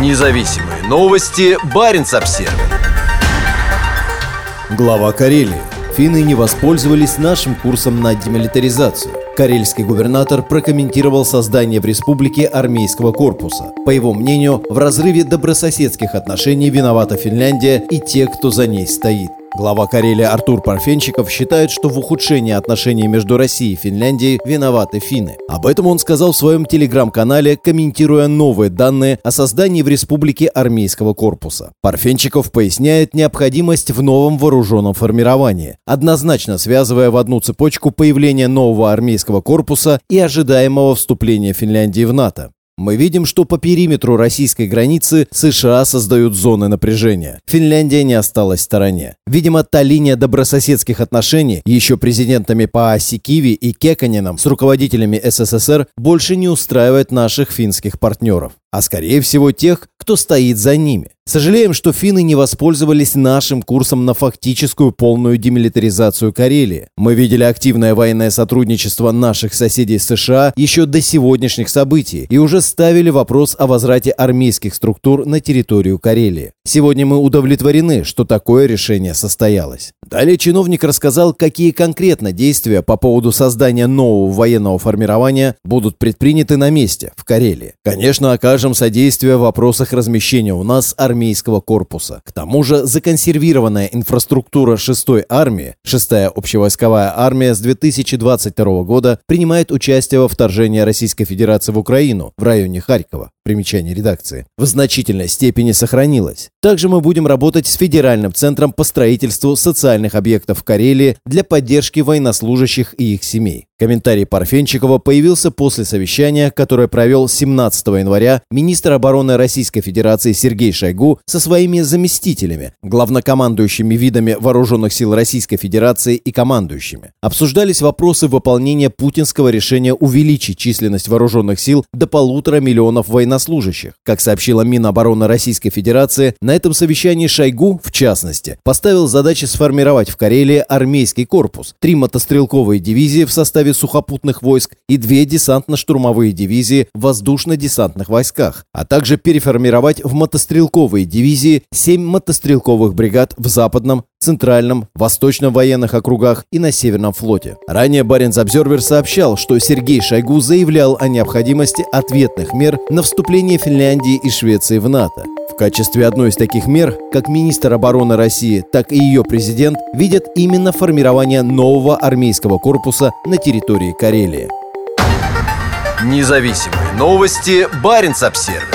Независимые новости. Барин обсерва Глава Карелии. Финны не воспользовались нашим курсом на демилитаризацию. Карельский губернатор прокомментировал создание в республике армейского корпуса. По его мнению, в разрыве добрососедских отношений виновата Финляндия и те, кто за ней стоит. Глава Карелии Артур Парфенчиков считает, что в ухудшении отношений между Россией и Финляндией виноваты финны. Об этом он сказал в своем телеграм-канале, комментируя новые данные о создании в республике армейского корпуса. Парфенчиков поясняет необходимость в новом вооруженном формировании, однозначно связывая в одну цепочку появление нового армейского корпуса и ожидаемого вступления Финляндии в НАТО. Мы видим, что по периметру российской границы США создают зоны напряжения. Финляндия не осталась в стороне. Видимо, та линия добрососедских отношений еще президентами Пааси Киви и Кеканином с руководителями СССР больше не устраивает наших финских партнеров а скорее всего тех, кто стоит за ними. Сожалеем, что финны не воспользовались нашим курсом на фактическую полную демилитаризацию Карелии. Мы видели активное военное сотрудничество наших соседей США еще до сегодняшних событий и уже ставили вопрос о возврате армейских структур на территорию Карелии. Сегодня мы удовлетворены, что такое решение состоялось. Далее чиновник рассказал, какие конкретно действия по поводу создания нового военного формирования будут предприняты на месте, в Карелии. Конечно, окажем содействие в вопросах размещения у нас армейского корпуса. К тому же законсервированная инфраструктура 6-й армии, 6-я общевойсковая армия с 2022 года принимает участие во вторжении Российской Федерации в Украину в районе Харькова примечание редакции, в значительной степени сохранилась. Также мы будем работать с Федеральным центром по строительству социальных объектов в Карелии для поддержки военнослужащих и их семей. Комментарий Парфенчикова появился после совещания, которое провел 17 января министр обороны Российской Федерации Сергей Шойгу со своими заместителями, главнокомандующими видами вооруженных сил Российской Федерации и командующими. Обсуждались вопросы выполнения путинского решения увеличить численность вооруженных сил до полутора миллионов военнослужащих. Как сообщила Минобороны Российской Федерации, на этом совещании Шойгу, в частности, поставил задачи сформировать в Карелии армейский корпус, три мотострелковые дивизии в составе сухопутных войск и две десантно-штурмовые дивизии в воздушно-десантных войсках, а также переформировать в мотострелковые дивизии семь мотострелковых бригад в Западном, Центральном, Восточном военных округах и на Северном флоте. Ранее Баренц Обзервер сообщал, что Сергей Шойгу заявлял о необходимости ответных мер на вступление Финляндии и Швеции в НАТО. В качестве одной из таких мер, как министр обороны России, так и ее президент видят именно формирование нового армейского корпуса на территории Карелии. Независимые новости. Барин обсервис